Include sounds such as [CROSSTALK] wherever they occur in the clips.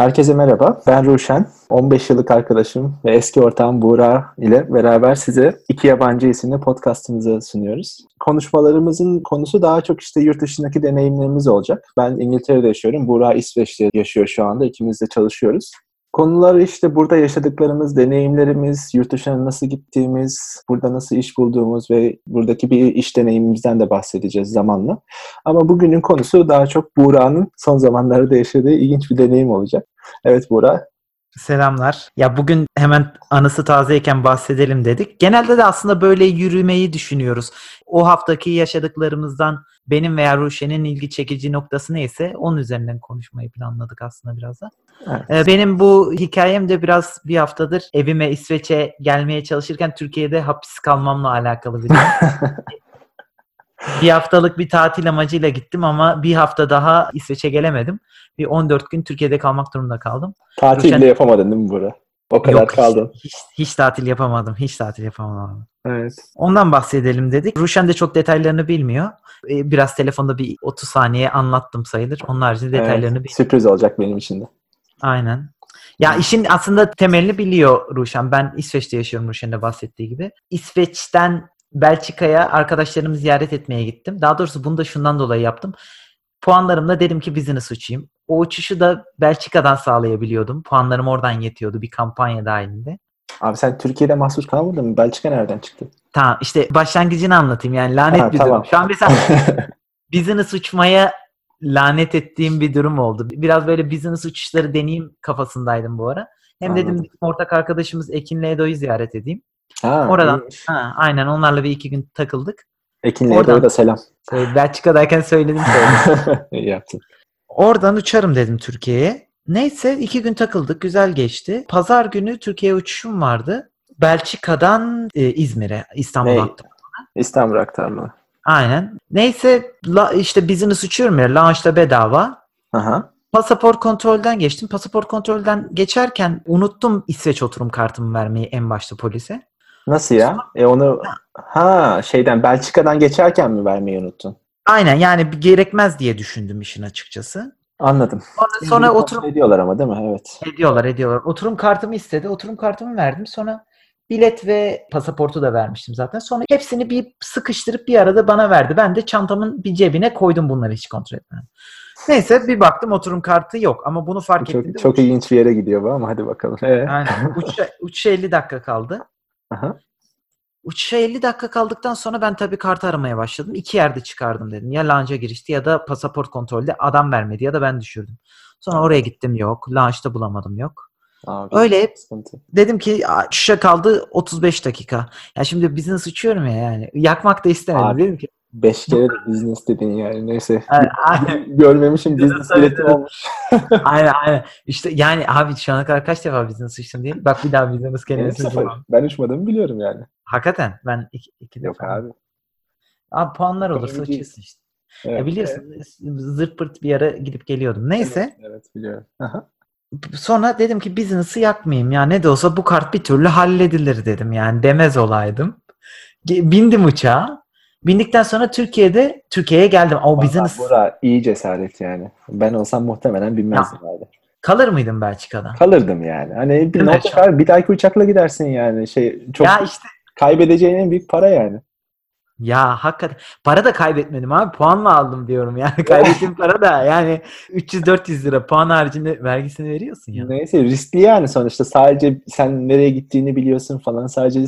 Herkese merhaba. Ben Ruşen. 15 yıllık arkadaşım ve eski ortağım Buğra ile beraber size iki yabancı isimli podcastımızı sunuyoruz. Konuşmalarımızın konusu daha çok işte yurt dışındaki deneyimlerimiz olacak. Ben İngiltere'de yaşıyorum. Buğra İsveç'te yaşıyor şu anda. İkimiz de çalışıyoruz. Konular işte burada yaşadıklarımız, deneyimlerimiz, yurt dışına nasıl gittiğimiz, burada nasıl iş bulduğumuz ve buradaki bir iş deneyimimizden de bahsedeceğiz zamanla. Ama bugünün konusu daha çok Buğra'nın son zamanlarda yaşadığı ilginç bir deneyim olacak. Evet Buğra. Selamlar. Ya bugün hemen anısı tazeyken bahsedelim dedik. Genelde de aslında böyle yürümeyi düşünüyoruz. O haftaki yaşadıklarımızdan benim veya Ruşen'in ilgi çekici noktası neyse onun üzerinden konuşmayı planladık aslında biraz da. Evet. Ee, Benim bu hikayem de biraz bir haftadır evime İsveç'e gelmeye çalışırken Türkiye'de hapis kalmamla alakalı bir. [LAUGHS] bir haftalık bir tatil amacıyla gittim ama bir hafta daha İsveç'e gelemedim. Bir 14 gün Türkiye'de kalmak durumunda kaldım. Tatil Ruşen- bile yapamadın değil mi Buğra? O kadar Yok, kaldın. Hiç, hiç, hiç tatil yapamadım. Hiç tatil yapamadım. Evet. Ondan bahsedelim dedik. Ruşen de çok detaylarını bilmiyor. Ee, Biraz telefonda bir 30 saniye anlattım sayılır. Onun haricinde detaylarını evet. bilmiyor. Sürpriz olacak benim için de. Aynen. Ya işin aslında temelini biliyor Ruşen. Ben İsveç'te yaşıyorum Ruşen'in de bahsettiği gibi. İsveç'ten Belçika'ya arkadaşlarımı ziyaret etmeye gittim. Daha doğrusu bunu da şundan dolayı yaptım. Puanlarımla dedim ki business uçayım. O uçuşu da Belçika'dan sağlayabiliyordum. Puanlarım oradan yetiyordu bir kampanya dahilinde. Abi sen Türkiye'de mahsur kalmadın mı? Belçika nereden çıktı? Tamam işte başlangıcını anlatayım. Yani lanet Ha, bir tamam. durum. Şu an mesela [LAUGHS] business uçmaya lanet ettiğim bir durum oldu. Biraz böyle business uçuşları deneyeyim kafasındaydım bu ara. Hem dedim Anladım. bizim ortak arkadaşımız Ekin'le Edo'yu ziyaret edeyim. Ha, Oradan iyiymiş. ha, aynen onlarla bir iki gün takıldık. Ekin'le Oradan- da selam. Ee, Belçika'dayken söyledim söyledim. [LAUGHS] İyi yaptın. Oradan uçarım dedim Türkiye'ye. Neyse iki gün takıldık. Güzel geçti. Pazar günü Türkiye uçuşum vardı. Belçika'dan e, İzmir'e, İstanbul'a attım. İstanbul aktarma. Aynen. Neyse la, işte business uçuyorum ya. Launch'ta bedava. Aha. Pasaport kontrolden geçtim. Pasaport kontrolden geçerken unuttum İsveç oturum kartımı vermeyi en başta polise. Nasıl ya? E onu ha şeyden Belçika'dan geçerken mi vermeyi unuttun? Aynen yani gerekmez diye düşündüm işin açıkçası. Anladım. Sonra, sonra oturum ediyorlar ama değil mi? Evet. ediyorlar ediyorlar. Oturum kartımı istedi. Oturum kartımı verdim. Sonra bilet ve pasaportu da vermiştim zaten. Sonra hepsini bir sıkıştırıp bir arada bana verdi. Ben de çantamın bir cebine koydum bunları hiç kontrol etmeden. Neyse bir baktım oturum kartı yok ama bunu fark Çok, ettiğimde çok uç- ilginç bir yere gidiyor bu ama hadi bakalım. Ee? Aynen. Uçuşa, uçuşa 50 dakika kaldı. Aha. Uçuşa 50 dakika kaldıktan sonra ben tabii kartı aramaya başladım. İki yerde çıkardım dedim. Ya launch'a girişti ya da pasaport kontrolde adam vermedi ya da ben düşürdüm. Sonra oraya gittim yok. Launch'ta bulamadım yok. Abi, Öyle sıkıntı. dedim ki "Aa, uçuşa kaldı 35 dakika. Ya şimdi business uçuyorum ya yani. Yakmak da istemedim. Abi. Dedim ki Beş kere de business dedin yani. Neyse. [LAUGHS] aynen, Görmemişim business biletim olmuş. [LAUGHS] aynen aynen. İşte yani abi şu ana kadar kaç defa business uçtum diye. Bak bir daha business kullanmam. Ben uçmadığımı biliyorum yani. Hakikaten ben iki, iki Yok defa. abi. Abi puanlar olursa uçuyorsun işte. Evet, Ya biliyorsun zırt pırt bir yere gidip geliyordum. Neyse. Evet, evet biliyorum. Aha. Sonra dedim ki business'ı yakmayayım ya ne de olsa bu kart bir türlü halledilir dedim yani demez olaydım. Bindim uçağa. Bindikten sonra Türkiye'de Türkiye'ye geldim. O business Bora iyi cesaret yani. Ben olsam muhtemelen binmezdim abi. kalır mıydım Belçika'da? Kalırdım yani. Hani bir ne abi? Bir dahaki uçakla gidersin yani. Şey çok Ya işte kaybedeceğin en büyük para yani. ya hakikaten para da kaybetmedim abi puanla aldım diyorum yani [LAUGHS] kaybettiğim para da yani 300-400 lira puan haricinde vergisini veriyorsun ya. Neyse riskli yani sonuçta. Sadece sen nereye gittiğini biliyorsun falan. Sadece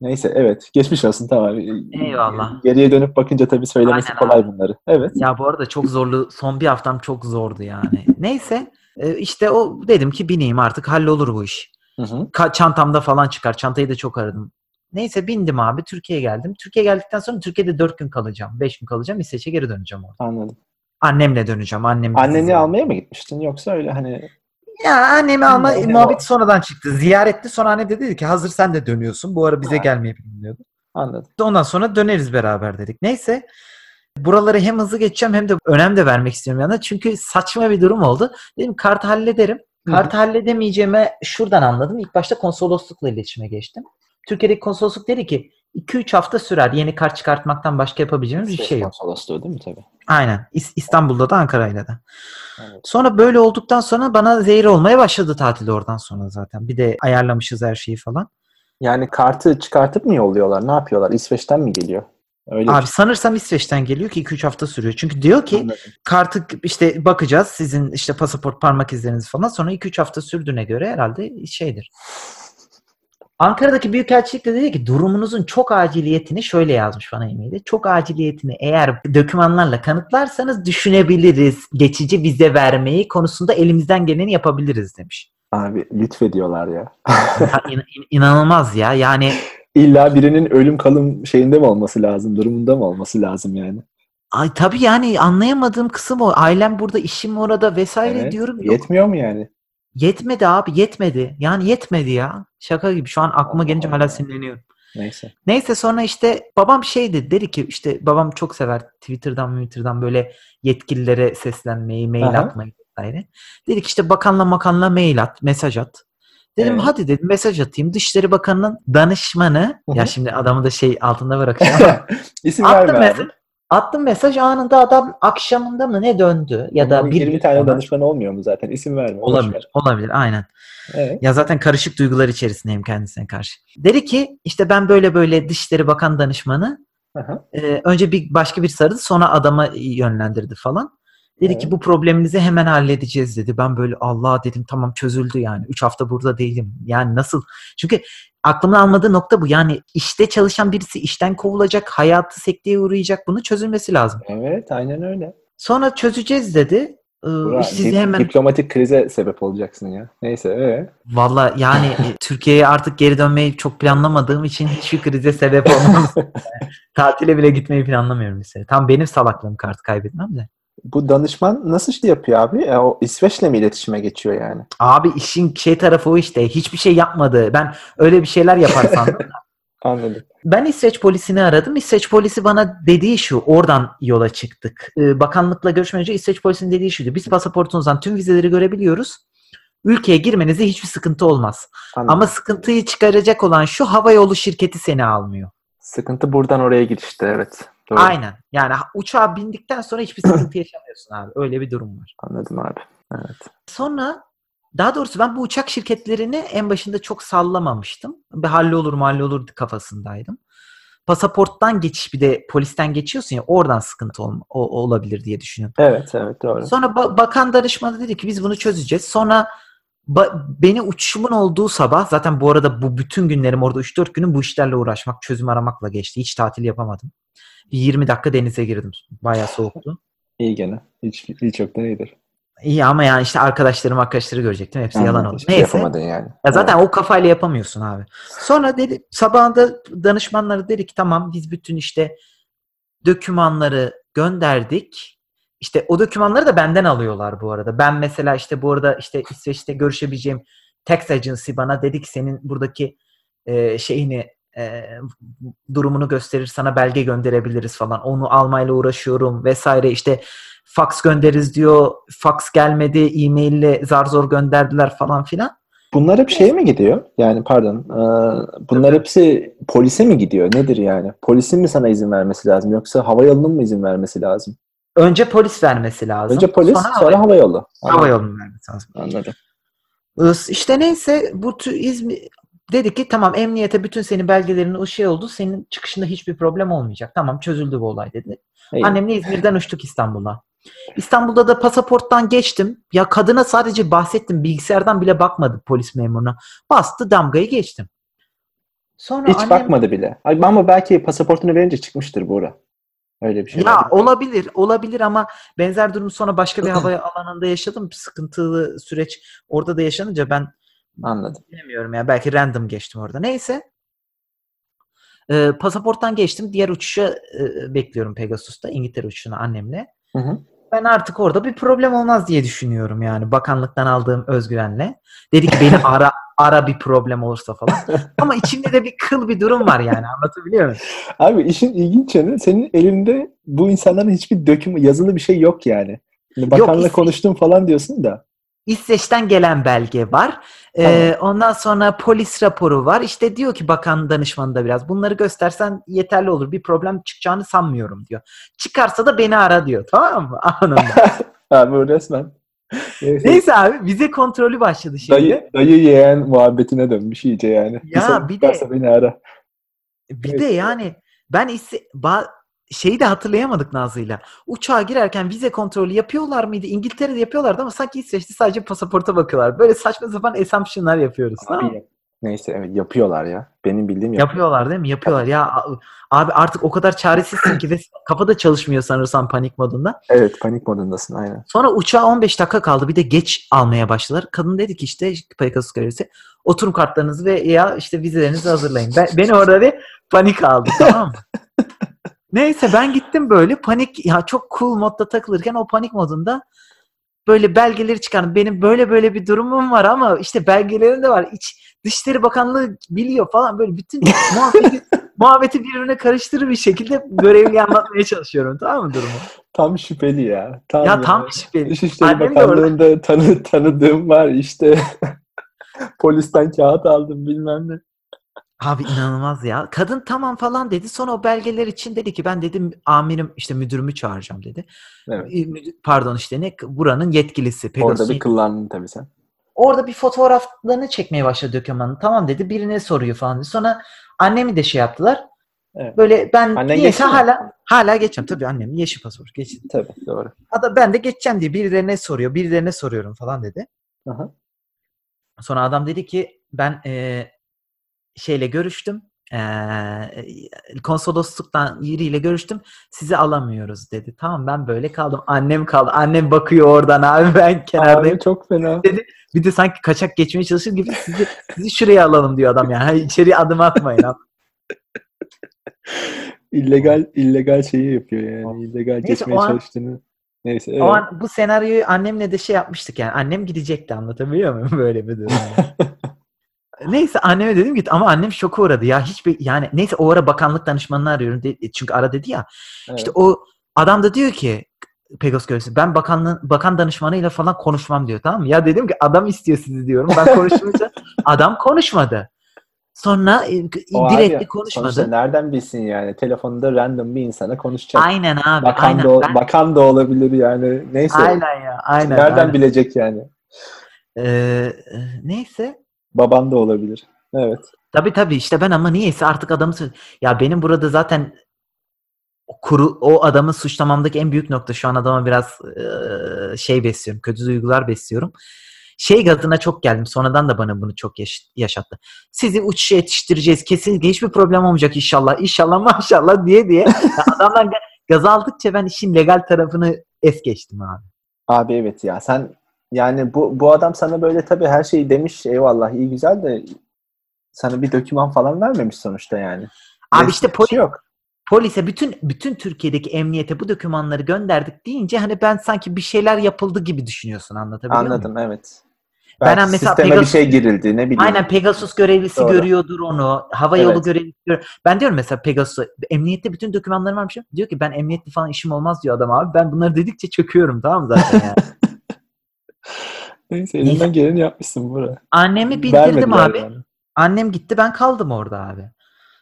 neyse evet. Geçmiş olsun tamam. Eyvallah. Geriye dönüp bakınca tabii söylemesi Aynen kolay bunları. Evet. Ya bu arada çok zorlu son bir haftam çok zordu yani. Neyse e, işte o dedim ki bineyim artık hallolur bu iş. Hı hı. Ka- çantamda falan çıkar. Çantayı da çok aradım. Neyse bindim abi. Türkiye'ye geldim. Türkiye'ye geldikten sonra Türkiye'de 4 gün kalacağım. 5 gün kalacağım. İsveç'e geri döneceğim orada. Anladım. Annemle döneceğim. Annem Anneni almaya mı gitmiştin yoksa öyle hani Ya annemi alma Annem muhabbeti o. sonradan çıktı. Ziyaretti. Sonra anne de dedi ki hazır sen de dönüyorsun. Bu ara bize Ha. gelmeyi planlıyordu. anladım. Ondan sonra döneriz beraber dedik. Neyse. Buraları hem hızlı geçeceğim hem de önem de vermek istiyorum yanına. Çünkü saçma bir durum oldu. Dedim kartı hallederim. Kartı halledemeyeceğimi şuradan anladım. İlk başta konsoloslukla iletişime geçtim. Türkiye'deki konsolosluk dedi ki 2-3 hafta sürer. Yeni kart çıkartmaktan başka yapabileceğimiz bir şey yok. konsolosluğu değil mi tabii? Aynen. İs- İstanbul'da da Ankara'yla da. Evet. Sonra böyle olduktan sonra bana zehir olmaya başladı tatil oradan sonra zaten. Bir de ayarlamışız her şeyi falan. Yani kartı çıkartıp mı yolluyorlar? Ne yapıyorlar? İsveç'ten mi geliyor? Öyle Abi bir sanırsam İsveç'ten geliyor ki 2-3 hafta sürüyor. Çünkü diyor ki Anladım. kartı işte bakacağız sizin işte pasaport parmak izleriniz falan. Sonra 2-3 hafta sürdüğüne göre herhalde şeydir. Ankara'daki Büyükelçilik de dedi ki durumunuzun çok aciliyetini şöyle yazmış bana e-mailde. Çok aciliyetini eğer dokümanlarla kanıtlarsanız düşünebiliriz. Geçici vize vermeyi konusunda elimizden geleni yapabiliriz demiş. Abi lütfediyorlar ya. Ya [LAUGHS] in- in- inanılmaz ya. Yani İlla birinin ölüm kalım şeyinde mi olması lazım? Durumunda mı olması lazım yani? ay tabii yani anlayamadığım kısım o. Ailem burada, işim orada vesaire Evet. diyorum. Yok. Yetmiyor mu yani? Yetmedi abi yetmedi. Yani yetmedi ya. Şaka gibi. Şu an aklıma gelince hala sinirleniyorum. Neyse. Neyse sonra işte babam şeydi dedi ki işte babam çok sever Twitter'dan Twitter'dan böyle yetkililere seslenmeyi, mail Aha. atmayı vesaire. Dedik işte bakanla makanla mail at, mesaj at. Dedim Evet. hadi dedim mesaj atayım. Dışişleri Bakanı'nın danışmanı Hı ya şimdi adamı da şey altında bırakacağım [LAUGHS] İsim attım verme mesaj. Attım mesaj anında adam akşamında mı ne döndü ya da bir 20 gün tane danışman olmuyor mu zaten? İsim verme. olabilir. ver. Olabilir aynen. Evet. Ya zaten karışık duygular içerisindeyim kendisine karşı. Dedi ki işte ben böyle böyle Dışişleri Bakan danışmanı Aha. e, önce bir başka bir sarıdı sonra adama yönlendirdi falan. Dedi Evet. ki bu probleminizi hemen halledeceğiz dedi. Ben böyle Allah dedim tamam çözüldü yani. 3 hafta burada değilim. Yani nasıl? Çünkü aklımın almadığı nokta bu. Yani işte çalışan birisi işten kovulacak, hayatı sekteye uğrayacak. Bunun çözülmesi lazım. Evet aynen öyle. Sonra çözeceğiz dedi. Burak, dip- hemen Diplomatik krize sebep olacaksın ya. Neyse. ee? Valla yani e, [LAUGHS] Türkiye'ye artık geri dönmeyi çok planlamadığım için hiçbir krize sebep olmaz. [LAUGHS] Tatile bile gitmeyi planlamıyorum mesela. Tam benim salaklığım kart kaybetmem de. Bu danışman nasıl şey yapıyor abi? E, o İsveç'le mi iletişime geçiyor yani? Abi işin şey tarafı o işte. Hiçbir şey yapmadı. Ben öyle bir şeyler yapar sandım. [LAUGHS] Anladım. ben İsveç polisini aradım. İsveç polisi bana dediği şu. Oradan yola çıktık. Ee, bakanlıkla görüşmeden önce İsveç polisinin dediği şuydu. Biz pasaportunuzdan tüm vizeleri görebiliyoruz. Ülkeye girmenize hiçbir sıkıntı olmaz. Anladım. Ama sıkıntıyı çıkaracak olan şu hava yolu şirketi seni almıyor. Sıkıntı buradan oraya girişte evet. Doğru. Aynen. Yani uçağa bindikten sonra hiçbir sıkıntı [CLEARS THROAT] yaşamıyorsun abi. Öyle bir durum var. Anladım abi. Evet. Sonra daha doğrusu ben bu uçak şirketlerini en başında çok sallamamıştım. Bir hallolur hallolur kafasındaydım. Pasaporttan geçiş bir de polisten geçiyorsun ya oradan sıkıntı ol- o- olabilir diye düşünüyorum. Evet evet doğru. Sonra ba- bakan danışmanı dedi ki biz bunu çözeceğiz. Sonra ba- beni uçuşumun olduğu sabah zaten bu arada bu bütün günlerim orada 3-4 günüm bu işlerle uğraşmak, çözüm aramakla geçti. Hiç tatil yapamadım. Bir 20 dakika denize girdim. Bayağı soğuktu. [LAUGHS] İyi gene. Hiç, hiç yoktan iyidir. İyi ama yani işte arkadaşlarım arkadaşları görecektim. Hepsi yalan oldu. Hiçbir şey Neyse. yapamadın yani. Ya zaten o kafayla yapamıyorsun abi. Sonra dedi sabahında danışmanları dedi ki tamam biz bütün işte dokümanları gönderdik. İşte o dokümanları da benden alıyorlar bu arada. Ben mesela işte bu arada işte İsveç'te görüşebileceğim tax agency bana dedi ki senin buradaki e, şeyini e, durumunu gösterir sana belge gönderebiliriz falan. Onu almayla uğraşıyorum vesaire işte fax göndeririz diyor. Fax gelmedi. E-maille zar zor gönderdiler falan filan. Bunlar hep şeye mi gidiyor? Yani pardon. e, bunlar hepsi polise mi gidiyor? Nedir yani? Polisin mi sana izin vermesi lazım? Yoksa hava yolunun mu izin vermesi lazım? Önce polis vermesi lazım. Önce polis sonra sonra, hava, yolu. hava yolunun vermesi lazım. Anladım. İşte neyse bu tü- İzmir dedi ki tamam emniyete bütün senin belgelerin şey oldu. Senin çıkışında hiçbir problem olmayacak. Tamam çözüldü bu olay dedi. İyi. Annemle İzmir'den uçtuk İstanbul'a. İstanbul'da da pasaporttan geçtim. Ya kadına sadece bahsettim. Bilgisayardan bile bakmadı polis memuruna. Bastı damgayı geçtim. Sonra Hiç annem- bakmadı bile. Ama belki pasaportunu verince çıkmıştır Buğra. Öyle bir şey. Ya var. olabilir, olabilir ama benzer durum sonra başka bir [CLEARS THROAT] hava alanında yaşadım. Sıkıntılı süreç orada da yaşanınca ben Anladım. bilemiyorum ya. Belki random geçtim orada. Neyse. Ee, pasaporttan geçtim. Diğer uçuşa e, bekliyorum Pegasus'ta. İngiltere uçuşuna annemle. Hı hı. Ben artık orada bir problem olmaz diye düşünüyorum yani. Bakanlıktan aldığım özgüvenle. Dedi ki beni ara ara bir problem olursa falan. [LAUGHS] Ama içimde de bir kıl bir durum var yani. Anlatabiliyor muyum? Abi işin ilginç yanı senin elinde bu insanların hiçbir döküm yazılı bir şey yok yani. Bakanla konuştum falan diyorsun da. İsveç'ten gelen belge var. Ee, ondan sonra polis raporu var. İşte diyor ki bakan danışmanı da biraz bunları göstersen yeterli olur. Bir problem çıkacağını sanmıyorum diyor. Çıkarsa da beni ara diyor. Tamam mı? [LAUGHS] Anında. [LAUGHS] Abi bu resmen. Neyse. Neyse abi vize kontrolü başladı şimdi. Dayı, dayı yeğen muhabbetine dönmüş iyice yani. Ya sorun bir de- beni ara. Bir de yani ben ise şeyi de hatırlayamadık Nazlı'yla. Uçağa girerken vize kontrolü yapıyorlar mıydı? İngiltere'de yapıyorlardı ama sanki İsveç'te sadece pasaporta bakıyorlar. Böyle saçma sapan assumption'lar yapıyoruz. tamam? Abi, neyse evet yapıyorlar ya. Benim bildiğim yap- Yapıyorlar değil mi? Yapıyorlar. Ya abi artık o kadar çaresizsin ki ve kafa da çalışmıyor sanırsam panik modunda. Evet panik modundasın aynen. Sonra uçağa 15 dakika kaldı. Bir de geç almaya başladılar. Kadın dedi ki işte Pegasus görevlisi oturum kartlarınızı ve ya işte vizelerinizi hazırlayın. Ben, beni orada bir panik aldı tamam mı? [LAUGHS] Neyse ben gittim böyle panik ya çok cool modda takılırken o panik modunda böyle belgeleri çıkardım. Benim böyle böyle bir durumum var ama işte belgelerim de var. İç, Dışişleri Bakanlığı biliyor falan böyle bütün [LAUGHS] muhabbeti, muhabbeti birbirine karıştırır bir şekilde görevli anlatmaya çalışıyorum tamam mı durumu? Tam şüpheli ya. Tam Ya tam şüpheli. Dışişleri Annem. Bakanlığı'nda tanı, tanıdığım var işte. [LAUGHS] Polisten kağıt aldım bilmem ne. Abi inanılmaz ya. Kadın tamam falan dedi. Sonra o belgeler için dedi ki ben dedim amirim işte müdürümü çağıracağım dedi. Evet. E, müdür- Pardon işte ne buranın yetkilisi. Pegasus'un Orada bir kıllandın tabii sen. Orada bir fotoğraflarını çekmeye başladı dökümanın. Tamam dedi. Birine soruyor falan dedi. Sonra annemi de şey yaptılar. Evet. Böyle ben Annen niyeyse geçti mi? hala hala geçeceğim. Tabii annemin yeşil pasaport geçti. Tabii doğru. Hatta ben de geçeceğim diye birilerine soruyor. Birilerine soruyorum falan dedi. Aha. Sonra adam dedi ki ben eee, şeyle görüştüm. Eee, konsolosluktan biriyle görüştüm. Sizi alamıyoruz dedi. Tamam ben böyle kaldım. Annem kaldı. Annem bakıyor oradan abi [LAUGHS] ben kenardayım. Abi çok fena. Bir de sanki kaçak geçmeye çalışır gibi sizi, sizi şuraya alalım diyor adam yani. İçeriye adım atmayın. abi. [LAUGHS] illegal illegal şeyi yapıyor yani. illegal Neyse, geçmeye an- çalıştığını. Neyse evet. O an bu senaryoyu annemle de şey yapmıştık yani. Annem gidecekti anlatabiliyor muyum [LAUGHS] böyle bir durum. Neyse anneme dedim ki ama annem şoka uğradı ya hiçbir yani neyse o ara bakanlık danışmanını arıyorum de- çünkü ara dedi ya Evet. işte o adam da diyor ki Pegos görevlisi ben bakanlığın bakan danışmanıyla falan konuşmam diyor tamam mı? Ya dedim ki adam istiyor sizi diyorum ben konuşmayacağım. [LAUGHS] adam konuşmadı. Sonra e, O direkt abi, konuşmadı. Sonuçta nereden bilsin yani? Telefonda random bir insana konuşacak. Aynen abi bakan, aynen. da, Ben- bakan da olabilir yani. Neyse. aynen ya aynen. Nereden aynen. bilecek yani? Ee, neyse Baban da olabilir. Evet. Tabii tabii işte ben ama niyeyse artık adamı ya benim burada zaten kuru o adamı suçlamamdaki en büyük nokta şu an adama biraz eee, şey besliyorum. Kötü duygular besliyorum. Şey gazına çok geldim. Sonradan da bana bunu çok yaş- yaşattı. Sizi uçuşa yetiştireceğiz. Kesinlikle hiçbir problem olmayacak inşallah. İnşallah maşallah diye diye. Ya adamdan ga- gaz aldıkça ben işin legal tarafını es geçtim abi. Abi evet ya sen yani bu bu adam sana böyle tabii her şeyi demiş eyvallah iyi güzel de sana bir doküman falan vermemiş sonuçta yani. Abi Ne- işte bir poli- şey yok. polise bütün bütün Türkiye'deki emniyete bu dokümanları gönderdik deyince hani ben sanki bir şeyler yapıldı gibi düşünüyorsun anlatabiliyor muyum? Anladım evet. Ben Belki mesela sisteme bir Pegasus- şey girildi ne bileyim. Aynen Pegasus görevlisi Doğru. görüyordur onu. Hava yolu Evet. görevlisi görüyor. Ben diyorum mesela Pegasus'a emniyette bütün dokümanlarım varmış. Diyor ki ben emniyette falan işim olmaz diyor adam abi. Ben bunları dedikçe çöküyorum tamam mı zaten yani. [LAUGHS] Neyse elinden geleni yapmışsın bura. Annemi bildirdim Vermediler abi. yani. Annem gitti ben kaldım orada abi.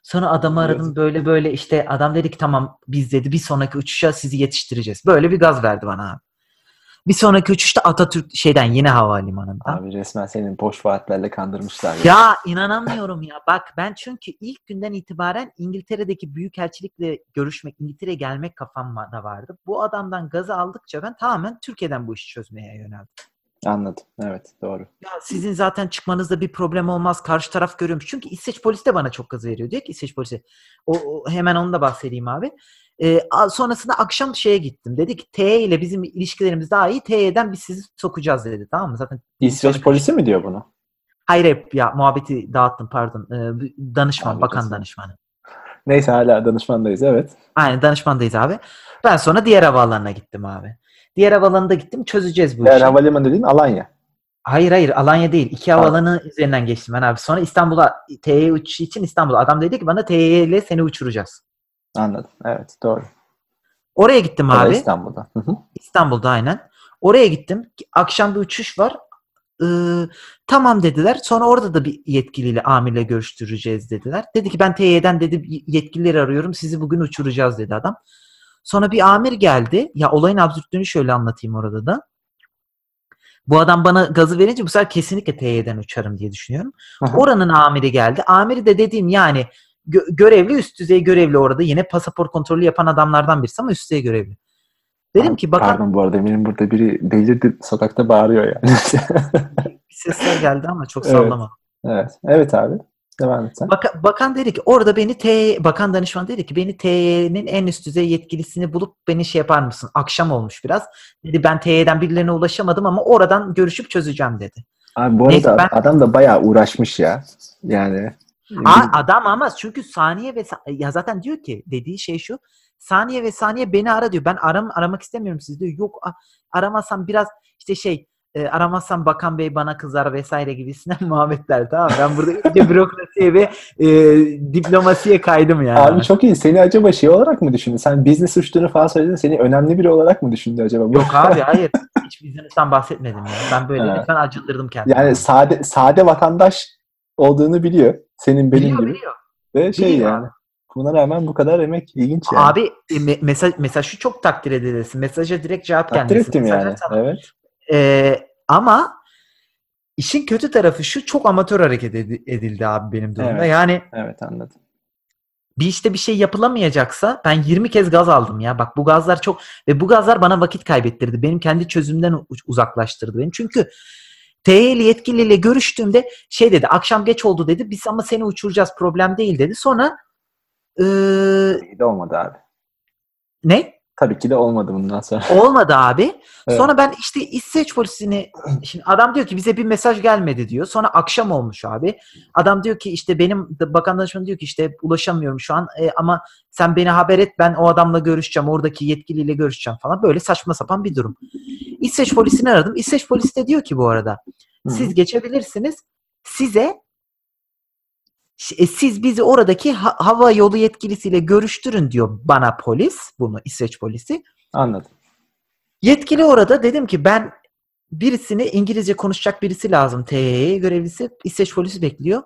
Sonra adamı aradım Yazık. böyle böyle işte adam dedi ki tamam biz dedi bir sonraki uçuşa sizi yetiştireceğiz. Böyle bir gaz verdi bana abi. Bir sonraki uçuşta Atatürk şeyden yine havalimanından. Abi resmen senin boş vaatlerle kandırmışlar. Ya. Ya inanamıyorum ya. Bak ben çünkü ilk günden itibaren İngiltere'deki büyükelçilikle görüşmek, İngiltere'ye gelmek kafamda vardı. Bu adamdan gazı aldıkça ben tamamen Türkiye'den bu işi çözmeye yöneldim. Anladım. Evet doğru. Ya sizin zaten çıkmanızda bir problem olmaz. Karşı taraf görüyormuş. Çünkü İsveç polisi de bana çok gazı veriyor. Diyor ki İsveç polisi. O, o- hemen onu da bahsedeyim abi. A- sonrasında akşam şeye gittim. Dedi ki TE ile bizim ilişkilerimiz daha iyi. TE'den biz sizi sokacağız dedi. Tamam mı? Zaten İsveç polisi mi diyor bunu? Hayır hep ya muhabbeti dağıttım pardon. Ee, danışman, Abi, bakan danışmanı. Neyse hala danışmandayız evet. Aynen danışmandayız abi. Ben sonra diğer havaalanına gittim abi. Diğer havaalanına gittim çözeceğiz bu Diğer işi. havalimanı dediğin Alanya. Hayır hayır Alanya değil. İki Ha. havaalanı üzerinden geçtim ben abi. Sonra İstanbul'a TY uçuşu için İstanbul'a. Adam dedi ki bana TY ile seni uçuracağız. Anladım. Evet doğru. Oraya gittim Ya da abi. İstanbul'da. İstanbul'da aynen. Oraya gittim. Akşam bir uçuş var. Iı, tamam dediler. Sonra orada da bir yetkiliyle amirle görüştüreceğiz dediler. Dedi ki ben TY'den dedi yetkilileri arıyorum. Sizi bugün uçuracağız dedi adam. Sonra bir amir geldi. Ya olayın absürtlüğünü şöyle anlatayım orada da. Bu adam bana gazı verince bu sefer kesinlikle TY'den uçarım diye düşünüyorum. Aha. Oranın amiri geldi. Amiri de dediğim yani gö- görevli üst düzey görevli orada. Yine pasaport kontrolü yapan adamlardan birisi ama üst düzey görevli. Dedim ki bakan Pardon bu arada eminim burada biri delirdi sokakta bağırıyor yani. bir [LAUGHS] sesler geldi ama çok Evet. sallama. evet. Evet abi. Devam et sen. Baka- bakan dedi ki orada beni T bakan danışman dedi ki beni TY'nin en üst düzey yetkilisini bulup beni şey yapar mısın? Akşam olmuş biraz. Dedi ben TY'den birilerine ulaşamadım ama oradan görüşüp çözeceğim dedi. Abi bu Neyse, arada ben- adam da bayağı uğraşmış ya. Yani. Aa, adam ama çünkü saniye ve ya zaten diyor ki dediği şey şu. Saniye ve saniye beni ara diyor. Ben aram aramak istemiyorum sizi diyor. Yok aramazsam biraz işte şey e, aramazsam bakan bey bana kızar vesaire gibisinden [LAUGHS] muhabbetler tamam. Ben burada iyice bürokrasiye ve e, diplomasiye kaydım yani. Abi çok iyi. Seni acaba şey olarak mı düşündü? Sen business uçtuğunu falan söyledin. Seni önemli biri olarak mı düşündü acaba? Yok abi [LAUGHS] hayır. Hiç business'tan bahsetmedim ya. Ben böyle Evet. lütfen acındırdım kendimi. Yani sade sade vatandaş olduğunu biliyor. Senin benim biliyor, gibi. biliyor. Ve şey Biliyor yani. Buna rağmen bu kadar emek ilginç yani. Abi e, me- mesaj mesaj şu çok takdir edilirsin. Mesaja direkt cevap Takdir gelmesi. ettim Mesajlar yani. sana- Evet. Ee, ama işin kötü tarafı şu çok amatör hareket edi- edildi abi benim durumda. Evet. Yani Evet anladım. bir işte bir şey yapılamayacaksa ben 20 kez gaz aldım ya. Bak bu gazlar çok ve bu gazlar bana vakit kaybettirdi. Benim kendi çözümümden u- uzaklaştırdı beni. Çünkü TY'li yetkiliyle görüştüğümde şey dedi akşam geç oldu dedi. Biz ama seni uçuracağız problem değil dedi. Sonra ee, de olmadı abi. ne? Tabii ki de olmadı bundan sonra. [LAUGHS] Olmadı abi. Evet. Sonra ben işte İsveç polisini şimdi adam diyor ki bize bir mesaj gelmedi diyor. Sonra akşam olmuş abi. Adam diyor ki işte benim bakan danışmanı diyor ki işte ulaşamıyorum şu an e, ama sen beni haber et ben o adamla görüşeceğim. Oradaki yetkiliyle görüşeceğim falan. Böyle saçma sapan bir durum. İsveç polisini aradım. İsveç polisi de diyor ki bu arada siz geçebilirsiniz. Size siz bizi oradaki ha- hava yolu yetkilisiyle görüştürün diyor bana polis. Bunu İsveç polisi. Anladım. Yetkili orada dedim ki ben birisini İngilizce konuşacak birisi lazım TYY görevlisi. İsveç polisi bekliyor.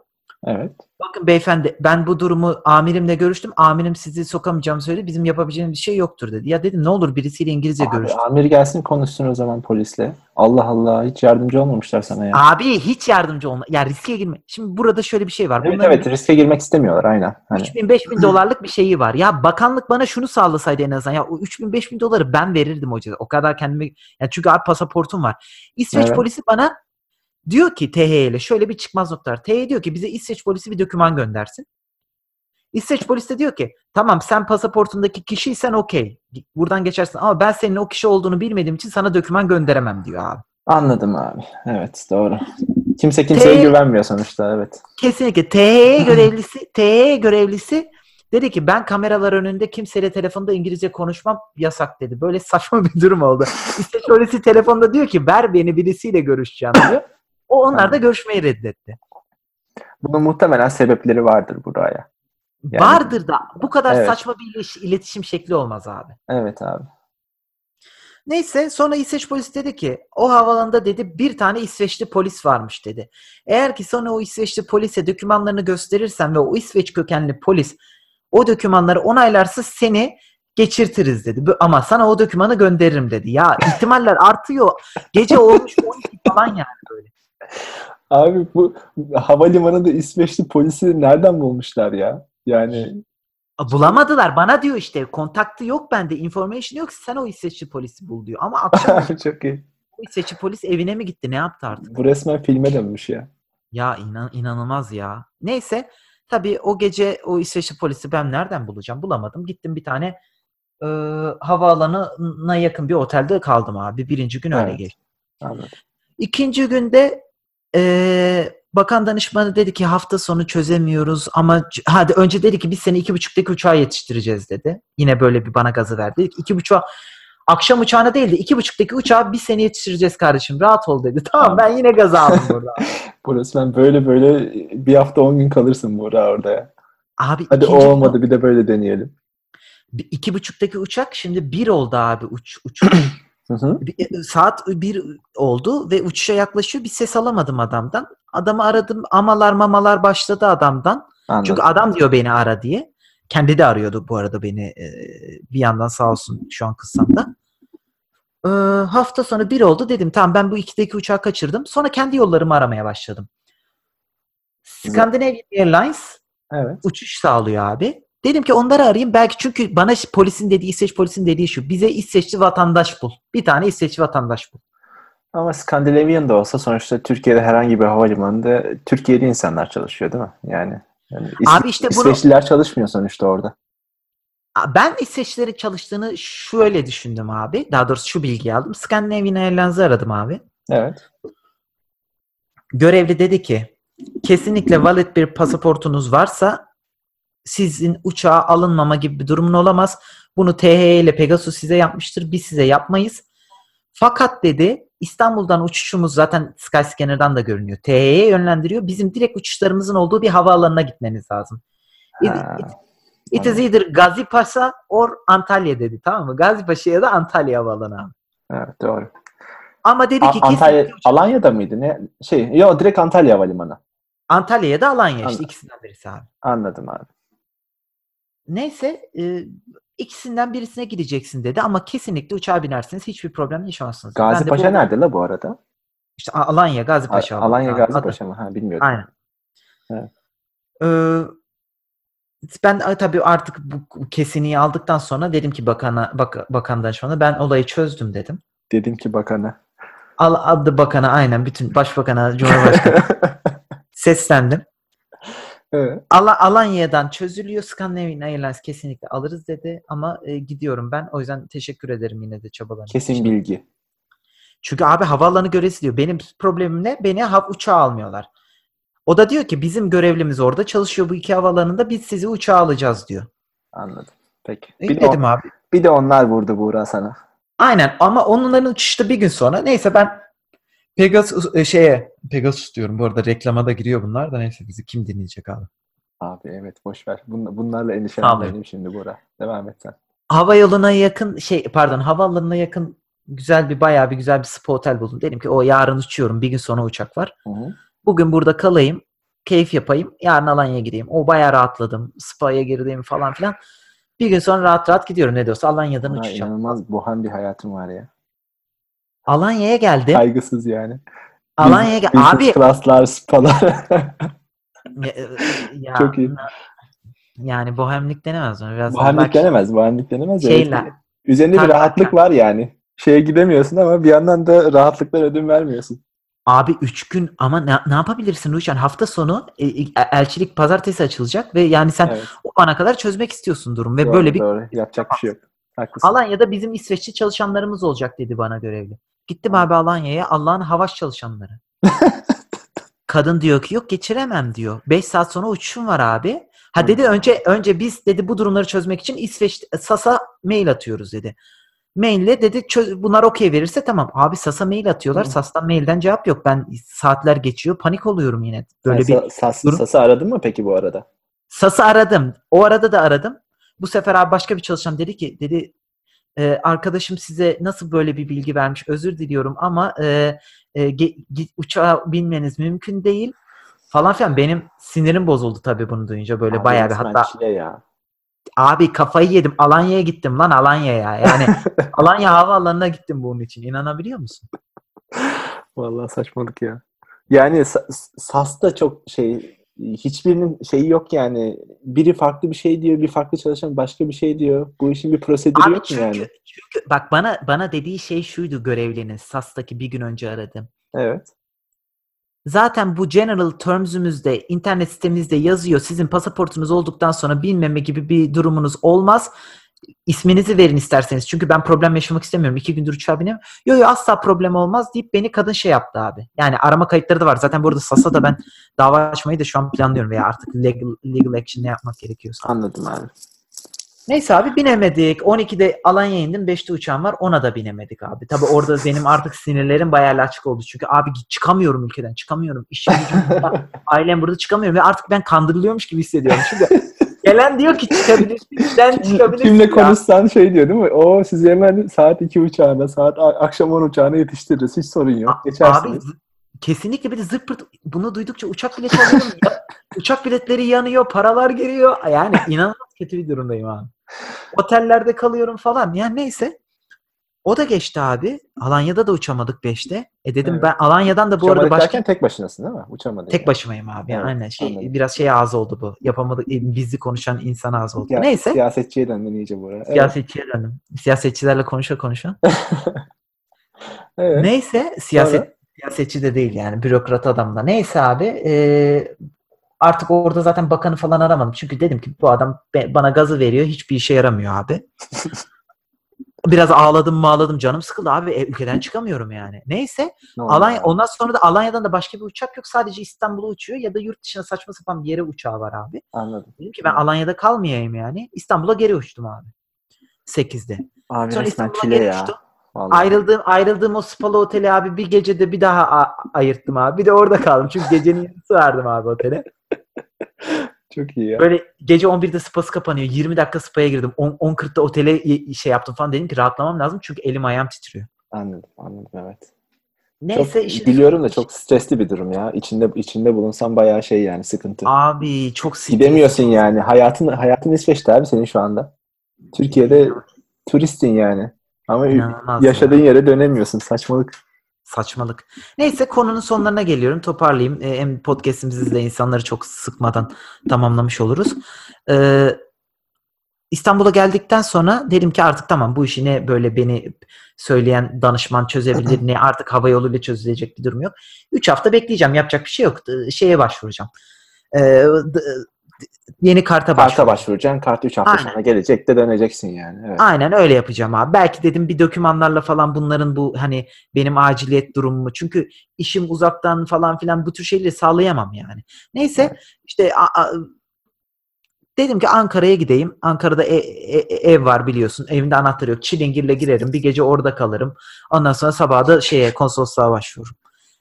Evet. Bakın beyefendi ben bu durumu amirimle görüştüm. Amirim sizi sokamayacağımı söyledi. Bizim yapabileceğimiz bir şey yoktur dedi. Ya dedim ne olur birisiyle İngilizce Abi, görüş. amir gelsin konuşsun o zaman polisle. Allah Allah hiç yardımcı olmamışlar sana ya. Abi hiç yardımcı olma. Ya riske girme. Şimdi burada şöyle bir şey var. evet Bunların evet riske girmek istemiyorlar aynen. Hani 3000 5000 [LAUGHS] dolarlık bir şeyi var. Ya bakanlık bana şunu sağlasaydı en azından. Ya o 3000 5000 doları ben verirdim hocam. O kadar kendime ya çünkü abi pasaportum var. İsveç Evet. polisi bana diyor ki TH ile şöyle bir çıkmaz nokta var. TH diyor ki bize İsveç polisi bir doküman göndersin. İsveç polisi de diyor ki tamam sen pasaportundaki kişiysen okey. Buradan geçersin ama ben senin o kişi olduğunu bilmediğim için sana doküman gönderemem diyor abi. anladım abi. Evet doğru. Kimse kimseye T- güvenmiyor sonuçta evet. Kesinlikle TH görevlisi [LAUGHS] TH görevlisi dedi ki ben kameralar önünde kimseyle telefonda İngilizce konuşmam yasak dedi. Böyle saçma bir durum oldu. İşte polisi telefonda diyor ki ver beni birisiyle görüşeceğim diyor. [LAUGHS] O onlar da görüşmeyi reddetti. Bunun muhtemelen sebepleri vardır buraya. Yani- Vardır da bu kadar Evet. saçma bir iletişim şekli olmaz abi. Evet abi. Neyse sonra İsveç polisi dedi ki o havalanda dedi bir tane İsveçli polis varmış dedi. Eğer ki sonra o İsveçli polise dokümanlarını gösterirsen ve o İsveç kökenli polis o dokümanları onaylarsa seni geçirtiriz dedi. Ama sana o dokümanı gönderirim dedi. Ya ihtimaller artıyor. Gece olmuş 12 falan yani böyle. Abi bu havalimanında İsveçli polisi nereden bulmuşlar ya? Yani Bulamadılar. Bana diyor işte kontaktı yok bende. Information yok. Sen o İsveçli polisi bul diyor. Ama akşam [LAUGHS] çok iyi. o İsveçli polis evine mi gitti? Ne yaptı artık? Bu resmen filme dönmüş ya. Ya inan inanılmaz ya. Neyse tabii o gece o İsveçli polisi ben nereden bulacağım? Bulamadım. Gittim bir tane e, havaalanına yakın bir otelde kaldım abi. Birinci gün öyle Evet. geçti. Anladım. İkinci günde e, bakan danışmanı dedi ki hafta sonu çözemiyoruz ama hadi önce dedi ki biz seni iki buçuktaki uçağa yetiştireceğiz dedi. Yine böyle bir bana gazı verdi. Dedik, iki buçuğa akşam uçağına değil de iki buçuktaki uçağa biz seni yetiştireceğiz kardeşim rahat ol dedi. Tamam ben yine gazı aldım burada. [LAUGHS] Bu resmen böyle böyle bir hafta on gün kalırsın Buğra orada ya. Abi Hadi o gün- olmadı bir de böyle deneyelim. Bir- iki buçuktaki uçak şimdi bir oldu abi uç, uç. [CLEARS THROAT] Hı hı. Bir- e, Saat bir oldu ve uçuşa yaklaşıyor. Bir ses alamadım adamdan. Adamı aradım. Amalar mamalar başladı adamdan. Anladım. Çünkü adam diyor beni ara diye. Kendi de arıyordu bu arada beni e, bir yandan sağ olsun şu an kızsam da. Ee, hafta sonu bir oldu dedim tamam ben bu ikideki uçağı kaçırdım. Sonra kendi yollarımı aramaya başladım. Scandinavian Airlines Evet. uçuş sağlıyor abi. Dedim ki onları arayayım belki çünkü bana polisin dediği İsveç polisin dediği şu. Bize İsveçli vatandaş bul. Bir tane İsveçli vatandaş bul. Ama Scandinavian da olsa sonuçta Türkiye'de herhangi bir havalimanında Türkiye'li insanlar çalışıyor değil mi? Yani, yani İs- Abi işte bunu- İsveçliler çalışmıyor sonuçta orada. Ben İsveçlilerin çalıştığını şöyle düşündüm abi. Daha doğrusu şu bilgiyi aldım. Scandinavian Airlines'ı aradım abi. Evet. Görevli dedi ki kesinlikle valid bir pasaportunuz varsa sizin uçağa alınmama gibi bir durumun olamaz. Bunu THY ile Pegasus size yapmıştır. Biz size yapmayız. Fakat dedi İstanbul'dan uçuşumuz zaten Skyscanner'dan da görünüyor. THY'ye yönlendiriyor. Bizim direkt uçuşlarımızın olduğu bir havaalanına gitmeniz lazım. It, it- it is either Gazi Paşa or Antalya dedi tamam mı? Gazi Paşa ya da Antalya havaalanı abi. Evet doğru. Ama dedi A- ki Antalya, kesinlikle uçak- Alanya'da mıydı? Ne? Şey, yo direkt Antalya Havalimanı. Antalya ya da Alanya işte Anladım. ikisinden birisi abi. Anladım abi. Neyse e, ikisinden birisine gideceksin dedi ama kesinlikle uçağa binersiniz hiçbir problem yaşamazsınız. Gazi Paşa bu- nerede la bu arada? İşte A- Alanya, Gazi A- Paşa. Alanya abi. Gazi Paşa mı? Ha bilmiyordum. Aynen. Evet. Ee, ben tabii artık bu kesinliği aldıktan sonra dedim ki bakana bak, bakan danışmana ben olayı çözdüm dedim. Dedim ki bakana. Al adı bakana aynen bütün başbakana, [LAUGHS] cumhurbaşkanı [LAUGHS] seslendim. Evet. Ala, Alanya'dan çözülüyor. Scandinavian Airlines kesinlikle alırız dedi ama e, gidiyorum ben. O yüzden teşekkür ederim yine de çabalarınız Kesin için. bilgi. Çünkü abi havaalanı görevlisi diyor. Benim problemim ne? Beni hav uçağa almıyorlar. O da diyor ki bizim görevlimiz orada çalışıyor bu iki havaalanında biz sizi uçağa alacağız diyor. Anladım. Peki. E, de, dedim on- abi. bir de onlar vurdu Buğra sana. Aynen ama onların uçuşta bir gün sonra neyse ben Pegasus e, şeye Pegasus diyorum bu arada reklama da giriyor bunlar da neyse bizi kim dinleyecek abi. Abi evet boş ver. Bun- bunlarla endişelenmeyelim şimdi Buğra. Devam et sen. Hava yoluna yakın şey pardon havaalanına yakın güzel bir bayağı bir güzel bir spa otel buldum. Dedim ki o yarın uçuyorum bir gün sonra uçak var. Hı hı. Bugün burada kalayım. Keyif yapayım. Yarın Alanya'ya gideyim. O bayağı rahatladım. Spa'ya girdim falan filan. Bir gün sonra rahat rahat gidiyorum ne de olsa Alanya'dan Buğra, uçacağım. inanılmaz bohem bir hayatım var ya. Alanya'ya geldim. Kaygısız yani. Alanya'ya gel. Abi class'lar, spalar. [LAUGHS] ya, ya- Çok iyi. Yani bohemlik denemez mi? Biraz bohemlik belki- denemez. Bohemlik denemez. Evet. Şeyler. Üzerinde bir Tabii. rahatlık var yani. Şeye gidemiyorsun ama bir yandan da rahatlıklar ödün vermiyorsun. Abi 3 gün ama ne, ne yapabilirsin Ruşen? Hafta sonu e, e, elçilik pazartesi açılacak ve yani sen Evet. o ana kadar çözmek istiyorsun durum ve doğru, böyle bir doğru. Yapacak bir şey yok. Haklısın. Alanya'da bizim İsveçli çalışanlarımız olacak dedi bana görevli. Gittim abi Alanya'ya Allah'ın havaş çalışanları. [LAUGHS] Kadın diyor ki yok geçiremem diyor. 5 saat sonra uçuşum var abi. Ha dedi önce önce biz dedi bu durumları çözmek için İsveç SAS'a mail atıyoruz dedi. Maille dedi çöz, bunlar okey verirse tamam. Abi SAS'a mail atıyorlar. Hı. SAS'tan mailden cevap yok. Ben saatler geçiyor. Panik oluyorum yine. Böyle Sen bir Sa- Sas, durum. Sas'ı aradın mı peki bu arada? Sas'ı aradım. O arada da aradım. Bu sefer abi başka bir çalışan dedi ki dedi "E, arkadaşım size nasıl böyle bir bilgi vermiş özür diliyorum ama e, e, ge- gi- uçağa binmeniz mümkün değil falan filan. Benim sinirim bozuldu tabii bunu duyunca böyle Abi bayağı bir hatta ya. abi kafayı yedim Alanya'ya gittim lan Alanya'ya yani [LAUGHS] Alanya havaalanına gittim bunun için inanabiliyor musun? Vallahi saçmalık ya. Yani Sa- Sas da çok şey hiçbirinin şeyi yok yani. Biri farklı bir şey diyor, bir farklı çalışan başka bir şey diyor. Bu işin bir prosedürü Abi yok mu çünkü, yani? çünkü bak bana bana dediği şey şuydu görevlinin SAS'taki bir gün önce aradım. Evet. Zaten bu general terms'ümüzde internet sitemizde yazıyor. Sizin pasaportunuz olduktan sonra bilmeme gibi bir durumunuz olmaz. İsminizi verin isterseniz. Çünkü ben problem yaşamak istemiyorum. İki gündür uçağa binemiyorum. Yo yo asla problem olmaz deyip beni kadın şey yaptı abi. Yani arama kayıtları da var. Zaten burada Sas'a da ben [LAUGHS] dava açmayı da şu an planlıyorum veya artık legal, legal action ne yapmak gerekiyorsa. Anladım abi. Neyse abi binemedik. 12'de Alanya'ya indim. 5'te uçağım var. Ona da binemedik abi. Tabi orada benim artık sinirlerim bayağı açık oldu. Çünkü abi çıkamıyorum ülkeden. Çıkamıyorum. İşim gücüm burada. [LAUGHS] Ailem burada çıkamıyorum. Ve artık ben kandırılıyormuş gibi hissediyorum. Çünkü [LAUGHS] Gelen diyor ki çıkabilirsin. [LAUGHS] Sen çıkabilirsin. Kimle ya. konuşsan şey diyor değil mi? O sizi hemen saat 2 uçağına, saat akşam 10 uçağına yetiştiririz. Hiç sorun yok. Abi Geçersiniz. z- kesinlikle bir de zırt bunu duydukça uçak bileti alıyorum. [LAUGHS] ya, uçak biletleri yanıyor, paralar giriyor. Yani inanılmaz kötü bir durumdayım abi. Otellerde kalıyorum falan. Yani neyse. O da geçti abi. Alanya'da da uçamadık 5'te. E dedim Evet. ben Alanya'dan da bu arada Uçamadık başka derken tek başınasın değil mi? Uçamadın. tek yani. başımayım abi. Evet, Aynen şey anladım. biraz şey ağzı oldu bu. Yapamadık e, bizli konuşan insan ağzı oldu. Ya- Neyse. Siyasetçiye döndün iyice buraya. Evet. Siyasetçiye döndüm. Siyasetçilerle konuşa konuşa. [LAUGHS] evet. Neyse siyaset siyasetçi de değil yani bürokrat adam da. Neyse abi e, artık orada zaten bakanı falan aramadım. Çünkü dedim ki bu adam bana gazı veriyor hiçbir işe yaramıyor abi. [LAUGHS] Biraz ağladım mı ağladım canım sıkıldı abi e, ülkeden çıkamıyorum yani. Neyse Ne Alanya ondan sonra da Alanya'dan da başka bir uçak yok sadece İstanbul'a uçuyor ya da yurt dışına saçma sapan bir yere uçağı var abi. Anladım. Dedim ki ben Alanya'da kalmayayım yani. İstanbul'a geri uçtum abi. 8'de. Abi Sonra İstanbul'a geri ya. uçtum. Vallahi. Ayrıldığım ayrıldığım o spalı oteli abi bir gecede bir daha ayırttım abi. Bir de orada kaldım. Çünkü gecenin yarısı verdim abi otele. [LAUGHS] Çok iyi ya. Böyle gece 11'de spası kapanıyor. 20 dakika spaya girdim. 10 10.40'da otele şey yaptım falan. Dedim ki rahatlamam lazım çünkü elim ayağım titriyor. Anladım, anladım evet. Neyse çok, biliyorum da çok stresli bir durum ya. İçinde içinde bulunsan bayağı şey yani sıkıntı. Abi çok stres. Gidemiyorsun yani. Hayatın hayatın İsveç'te abi senin şu anda. Türkiye'de turistsin yani. Ama İnanılmaz ya. yaşadığın yere dönemiyorsun. Saçmalık. Saçmalık. Neyse konunun sonlarına geliyorum. Toparlayayım. Ee, hem podcast'imizi de insanları çok sıkmadan tamamlamış oluruz. Ee, İstanbul'a geldikten sonra dedim ki artık tamam bu işi ne böyle beni söyleyen danışman çözebilir [LAUGHS] ne artık hava yoluyla çözülecek bir durum yok. 3 hafta bekleyeceğim. Yapacak bir şey yok. Ee, Şeye başvuracağım. D- yeni karta Karta başvuracağım. başvuracaksın. Kart 3 hafta Aynen. sonra gelecek de döneceksin yani. Evet. Aynen öyle yapacağım abi. Belki dedim bir dokümanlarla falan bunların bu hani benim aciliyet durumumu. Çünkü işim uzaktan falan filan bu tür şeyleri sağlayamam yani. Neyse işte a- a- dedim ki Ankara'ya gideyim. Ankara'da e- e- ev var biliyorsun. Evinde anahtarı yok. Çilingirle girerim. Bir gece orada kalırım. Ondan sonra sabah da şeye konsolosluğa başvururum.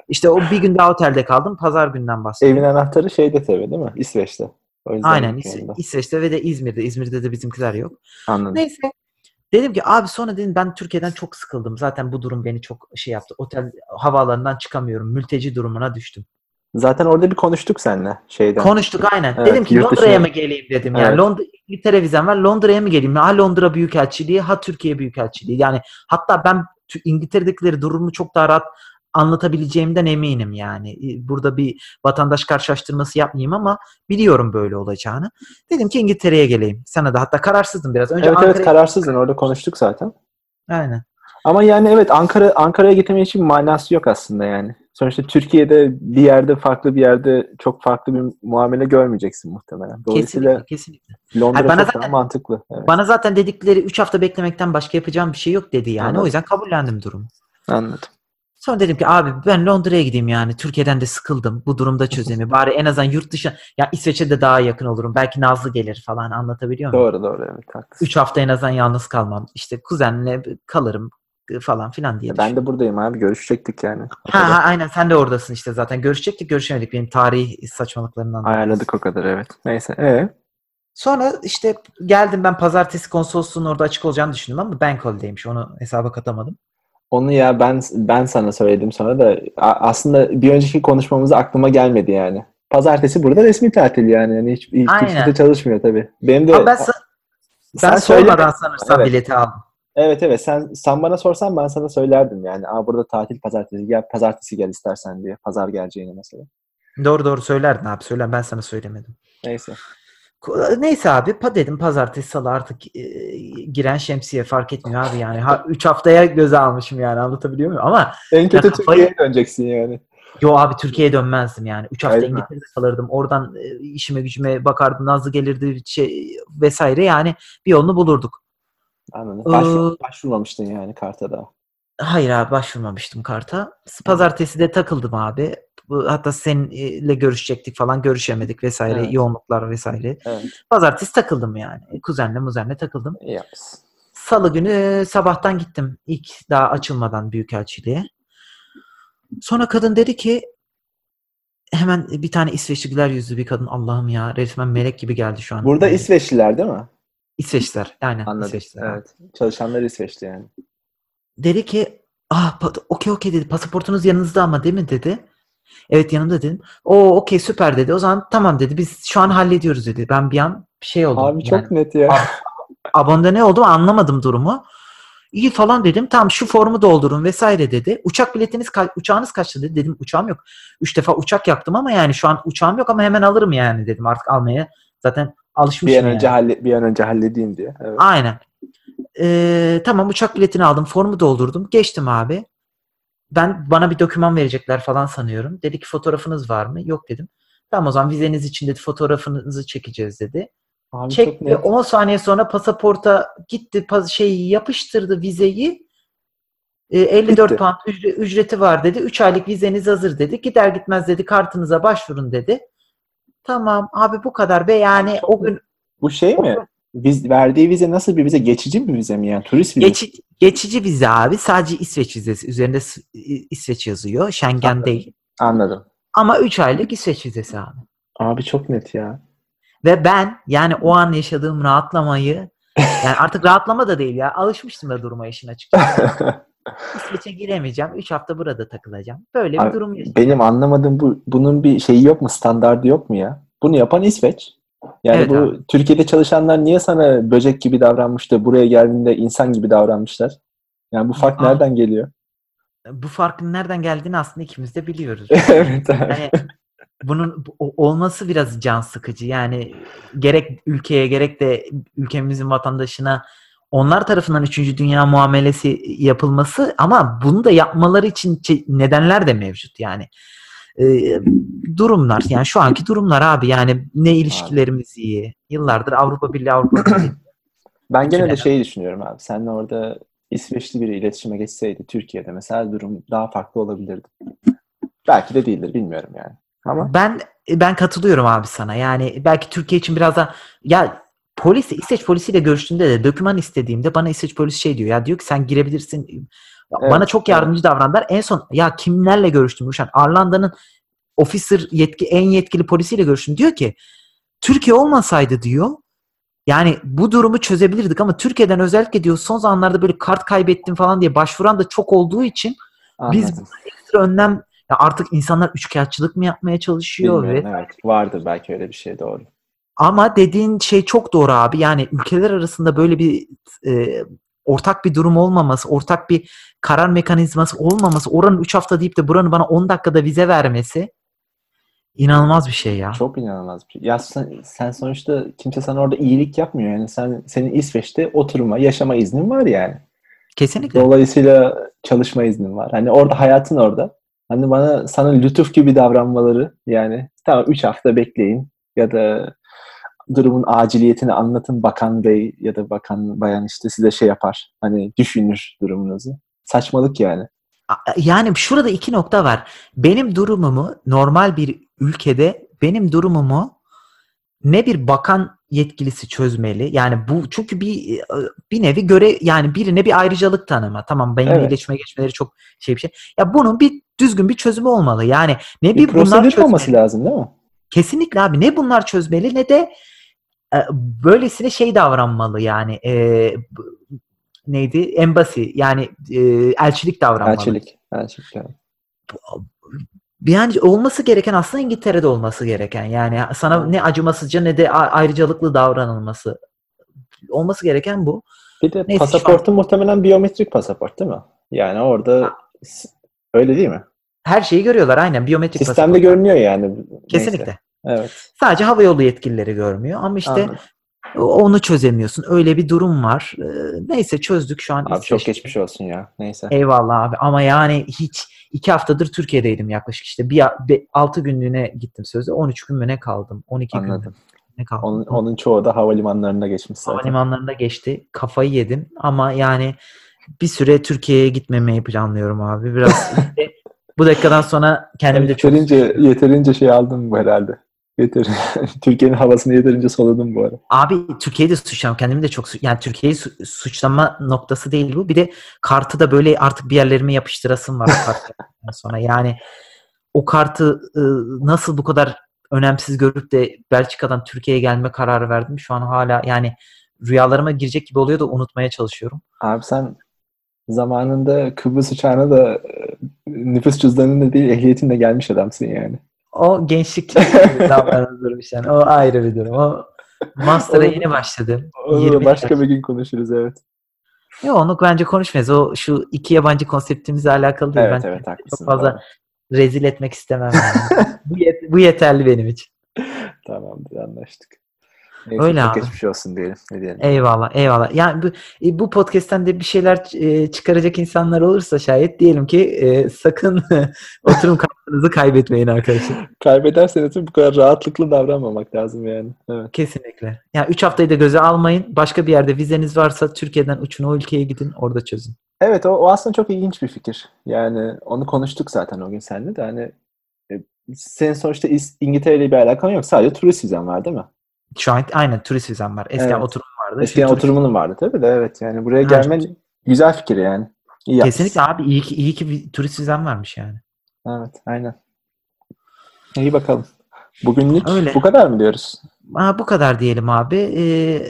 İşte o bir gün daha otelde kaldım. Pazar günden bahsediyorum. Evin anahtarı şeyde tabii değil mi? İsveç'te. O yüzden Aynen İs-. İsveç'te ve de İzmir'de. İzmir'de de bizimkiler yok. Anladım. Neyse. Dedim ki abi sonra dedim ben Türkiye'den çok sıkıldım. Zaten bu durum beni çok şey yaptı. Otel havaalanından çıkamıyorum. Mülteci durumuna düştüm. Zaten orada bir konuştuk seninle şeyden. Konuştuk aynen. Evet, dedim ki Londra'ya mı geleyim dedim. Evet. Yani Londra İngiltere vizem var. Londra'ya mı geleyim? Ha Londra Büyükelçiliği, ha Türkiye Büyükelçiliği. Yani hatta ben İngiltere'dekileri durumu çok daha rahat anlatabileceğimden eminim yani. Burada bir vatandaş karşılaştırması yapmayayım ama biliyorum böyle olacağını. Dedim ki İngiltere'ye geleyim. Sana da hatta kararsızdım biraz. Önce Evet evet kararsızdın orada konuştuk zaten. Aynen. Ama yani evet Ankara Ankara'ya gitmenin için manası yok aslında yani. Sonuçta Türkiye'de bir yerde farklı bir yerde çok farklı bir muamele görmeyeceksin muhtemelen. Dolayısıyla Kesinlikle, kesinlikle. Londra bana zaten- mantıklı. Evet, Bana zaten dedikleri 3 hafta beklemekten başka yapacağım bir şey yok dedi yani. Anladım. O yüzden kabullendim durumu. anladım. Sonra dedim ki abi ben Londra'ya gideyim yani. Türkiye'den de sıkıldım. Bu durumda çözemi. [LAUGHS] Bari en azından yurt dışı ya İsveç'e de daha yakın olurum. Belki Nazlı gelir falan anlatabiliyor muyum? Doğru doğru evet haklısın. 3 hafta en azından yalnız kalmam. İşte kuzenle kalırım falan filan diye. Ben de buradayım abi görüşecektik yani. Ha, ha, aynen sen de oradasın işte zaten. Görüşecektik görüşemedik benim tarih saçmalıklarından. Ayarladık o kadar evet. Neyse. Ee? Sonra işte geldim ben pazartesi konsolosluğun orada açık olacağını düşündüm ama bank holiday'miş. Onu hesaba katamadım. Onu ya ben ben sana söyledim sonra da aslında bir önceki konuşmamızda aklıma gelmedi yani. Pazartesi burada resmi tatil yani. yani hiç, hiç Aynen. kimse çalışmıyor tabii. Benim de Ama ben, sa- sen ben sormadan sanırsam Evet. bileti aldım. Evet evet sen sen bana sorsan ben sana söylerdim yani. Aa burada tatil pazartesi gel pazartesi gel istersen diye. Pazar geleceğini mesela. Doğru doğru söylerdin abi söyler ben sana söylemedim. Neyse. Neyse abi pa dedim pazartesi salı artık e, giren şemsiye fark etmiyor abi yani. Ha, 3 haftaya göze almışım yani anlatabiliyor muyum? Ama En kötü kafayı- Türkiye'ye döneceksin yani. yo abi Türkiye'ye dönmezdim yani. 3 hafta mi? İngiltere'de kalırdım. Oradan e, işime gücüme bakardım. Nazlı gelirdi şey vesaire yani bir yolunu bulurduk. Anladım. Ee, Başvur, başvurmamıştın yani karta da. Hayır abi başvurmamıştım karta. Pazartesi de takıldım abi. Bu- Hatta seninle görüşecektik falan görüşemedik vesaire Evet. yoğunluklar vesaire. Evet. Pazartesi takıldım yani. Kuzenle muzenle takıldım. yapmışsın. Salı günü sabahtan gittim. İlk daha açılmadan Büyükelçiliğe. Sonra kadın dedi ki hemen bir tane İsveçli güler yüzlü bir kadın. Allah'ım ya resmen melek gibi geldi şu an. Burada Ee, İsveçliler değil mi? İsveçliler. Aynen Anladım. İsveçliler. Evet. Çalışanlar İsveçli yani. Dedi ki ah okey okey dedi. Pasaportunuz yanınızda ama değil mi dedi. Evet yanımda dedim. O okey süper dedi. O zaman tamam dedi. Biz şu an hallediyoruz dedi. Ben bir an bir şey oldum. Abi çok yani. net ya. abonde ne oldu anlamadım durumu. İyi falan dedim. Tamam şu formu doldurun vesaire dedi. Uçak biletiniz ka- uçağınız kaçtı dedi. Dedim uçağım yok. Üç defa uçak yaktım ama yani şu an uçağım yok ama hemen alırım yani dedim artık almaya. Zaten bir alışmışım an önce yani. halle bir an önce halledeyim diye. Evet. Aynen. Ee, tamam uçak biletini aldım. Formu doldurdum. Geçtim abi. Ben bana bir doküman verecekler falan sanıyorum. Dedi ki fotoğrafınız var mı? Yok dedim. Tamam o zaman vizeniz için dedi fotoğrafınızı çekeceğiz dedi. Abi Çekti. net. 10 saniye sonra pasaporta gitti pas- şeyi yapıştırdı vizeyi. E, 54 Bitti. pound ücre- ücreti var dedi. 3 aylık vizeniz hazır dedi. Gider gitmez dedi kartınıza başvurun dedi. Tamam abi bu kadar ve yani o gün Bu şey mi? Biz verdiği vize nasıl bir vize? Geçici bir vize mi yani? Turist vizesi. geçi- geçici vize abi. Sadece İsveç vizesi. Üzerinde İsveç yazıyor. Schengen Anladım. değil. Anladım. Ama 3 aylık İsveç vizesi abi. Abi çok net ya. Ve ben yani o an yaşadığım rahatlamayı yani [LAUGHS] artık rahatlama da değil ya. Alışmıştım da duruma işin açıkçası. [LAUGHS] İsveç'e giremeyeceğim. 3 hafta burada takılacağım. Böyle bir Abi, durum yaşadım. Benim anlamadığım bu bunun bir şeyi yok mu? Standardı yok mu ya? Bunu yapan İsveç. Yani Evet bu abi. Türkiye'de çalışanlar niye sana böcek gibi davranmış da buraya geldiğinde insan gibi davranmışlar? Yani bu fark Aa. nereden geliyor? Bu farkın nereden geldiğini aslında ikimiz de biliyoruz. [LAUGHS] evet. Yani bunun olması biraz can sıkıcı. Yani gerek ülkeye gerek de ülkemizin vatandaşına onlar tarafından 3. dünya muamelesi yapılması ama bunu da yapmaları için nedenler de mevcut yani. Ee, durumlar yani şu anki durumlar abi yani ne ilişkilerimiz iyi. Yıllardır Avrupa Birliği Avrupa Birliği. [CLEARS THROAT] Ben gene de Ülkeler. şeyi düşünüyorum abi. Sen orada İsveçli biri iletişime geçseydi Türkiye'de mesela durum daha farklı olabilirdi. Belki de değildir bilmiyorum yani. Ama Ben ben katılıyorum abi sana. Yani belki Türkiye için biraz da ya polis İsveç polisiyle görüştüğümde de doküman istediğimde bana İsveç polisi şey diyor ya diyor ki sen girebilirsin. Evet, bana çok yardımcı davrandılar. En son ya kimlerle görüştüm Ruşen? Arlanda'nın officer yetki en yetkili polisiyle görüştüm. Diyor ki Türkiye olmasaydı diyor yani bu durumu çözebilirdik ama Türkiye'den özellikle diyor son zamanlarda böyle kart kaybettim falan diye başvuran da çok olduğu için biz ekstra önlem ya artık insanlar üçkağıtçılık mı yapmaya çalışıyor ve evet. Vardır belki öyle bir şey doğru. Ama dediğin şey çok doğru abi. Yani ülkeler arasında böyle bir e, ortak bir durum olmaması, ortak bir karar mekanizması olmaması, oranın 3 hafta deyip de buranın bana 10 dakikada vize vermesi inanılmaz bir şey ya. Çok inanılmaz bir şey. Ya sen, sen sonuçta kimse sana orada iyilik yapmıyor. Yani sen senin İsveç'te oturma, yaşama iznin var yani. Kesinlikle. Dolayısıyla çalışma iznin var. Hani orada hayatın orada. Hani bana sana lütuf gibi davranmaları yani tamam 3 hafta bekleyin ya da durumun aciliyetini anlatın bakan bey ya da bakan bayan işte size şey yapar. Hani düşünür durumunuzu. Saçmalık yani. A- Yani şurada iki nokta var. Benim durumumu normal bir ülkede benim durumumu ne bir bakan yetkilisi çözmeli. Yani bu çünkü bir bir nevi göre yani birine bir ayrıcalık tanıma. Tamam benimle Evet. iletişime geçmeleri çok şey bir şey. Ya bunun bir düzgün bir çözümü olmalı. Yani ne Bir bir bunlar çözmeli. olması lazım değil mi? Kesinlikle abi ne bunlar çözmeli ne de e, böylesine şey davranmalı yani e, neydi embassy yani e, elçilik davranmalı. Elçilik. Elçilik. evet. Yani olması gereken aslında İngiltere'de olması gereken. Yani sana ne acımasızca ne de ayrıcalıklı davranılması. Olması gereken bu. Bir de Neyse, pasaportun muhtemelen biyometrik pasaport değil mi? Yani orada s- öyle değil mi? Her şeyi görüyorlar aynen biyometrik Sistemde pasaport. görünüyor yani. Neyse. Evet. Sadece havayolu yetkilileri görmüyor ama işte Anladım. onu çözemiyorsun. Öyle bir durum var. Ee, Neyse çözdük şu an. Abi çok geçmiş olsun ya. Neyse. Eyvallah abi ama yani hiç iki haftadır Türkiye'deydim yaklaşık işte bir 6 günlüğüne gittim sözde 13 gün mü ne kaldım 12 gün mü Anladım. ne kaldım. Onun, onun çoğu da havalimanlarında geçmiş zaten. Havalimanlarında geçti kafayı yedim ama yani bir süre Türkiye'ye gitmemeyi planlıyorum abi biraz [LAUGHS] işte bu dakikadan sonra kendimi de çok yeterince, yeterince şey aldım herhalde. Yeter. [LAUGHS] Türkiye'nin havasını yeterince soludum bu ara. Abi Türkiye'yi de suçlamam. Kendimi de çok su- yani Türkiye'yi su- suçlama noktası değil bu. Bir de kartı da böyle artık bir yerlerime yapıştırasım var [LAUGHS] karttan sonra. Yani o kartı e, nasıl bu kadar önemsiz görüp de Belçika'dan Türkiye'ye gelme kararı verdim. Şu an hala yani rüyalarıma girecek gibi oluyor da unutmaya çalışıyorum. Abi sen zamanında Kıbrıs uçağına da e, nüfus cüzdanında değil ehliyetinle gelmiş adamsın yani. O gençlik [LAUGHS] davranışlarmış yani. O ayrı bir durum. O Master'a yeni başladım. 20 başka bir gün konuşuruz evet. Yok onu bence konuşmayız. O şu iki yabancı konseptimizle alakalı değil. Evet ben evet çok fazla Doğru. rezil etmek istemem. Yani. bu, yet- bu yeterli benim için. [LAUGHS] Tamamdır anlaştık. Neyse, Öyle çok abi. geçmiş olsun diyelim. Ne diyelim. Eyvallah, eyvallah. Yani bu, e, bu podcast'ten de bir şeyler e, çıkaracak insanlar olursa şayet diyelim ki e, sakın [LAUGHS] oturum kartınızı kaybetmeyin arkadaşlar. Kaybederseniz bu kadar rahatlıkla davranmamak lazım yani. Evet. Kesinlikle. Yani 3 haftayı da göze almayın. Başka bir yerde vizeniz varsa Türkiye'den uçun o ülkeye gidin orada çözün. Evet o, o aslında çok ilginç bir fikir. Yani onu konuştuk zaten o gün seninle de hani senin sonuçta İngiltere ile bir alakan yok. Sadece turist vizen var değil mi? Şu an aynen turist vizem var. Eskiden Evet. oturum vardı. Eskiden Şimdi turist- oturumunun vardı tabii de evet. Yani buraya Ha, gelmen güzel fikir yani. İyi. Kesinlikle abi iyi ki, iyi ki bir turist vizem varmış yani. Evet aynen. İyi bakalım. Bugünlük Öyle. bu kadar mı diyoruz? Aa, bu kadar diyelim abi. Ee,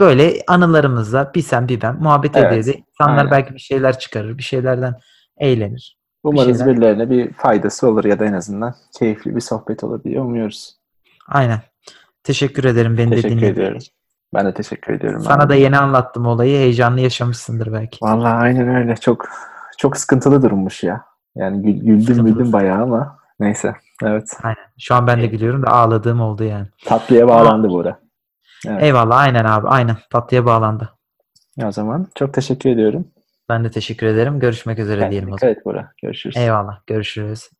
böyle anılarımızla bir sen bir ben muhabbet Evet, ediyor. İnsanlar aynen. belki bir şeyler çıkarır. Bir şeylerden eğlenir. Umarız şeyler- birilerine bir faydası olur ya da en azından keyifli bir sohbet olur diye umuyoruz. Aynen. Teşekkür ederim beni de Teşekkür dinlediğin ediyorum. için. Ben de teşekkür ediyorum. Sana abi. da yeni anlattım olayı. Heyecanlı yaşamışsındır belki. Vallahi aynen öyle. Çok çok sıkıntılı durummuş ya. Yani gül, güldüm güldüm bayağı ama neyse. Evet. Aynen. Şu an ben de gülüyorum da ağladığım oldu yani. Tatlıya bağlandı Buğra. Evet. Eyvallah. Aynen abi. Aynen. Tatlıya bağlandı. O zaman çok teşekkür ediyorum. Ben de teşekkür ederim. Görüşmek üzere Kendine diyelim o zaman. et Buğra. Görüşürüz. Eyvallah. Görüşürüz.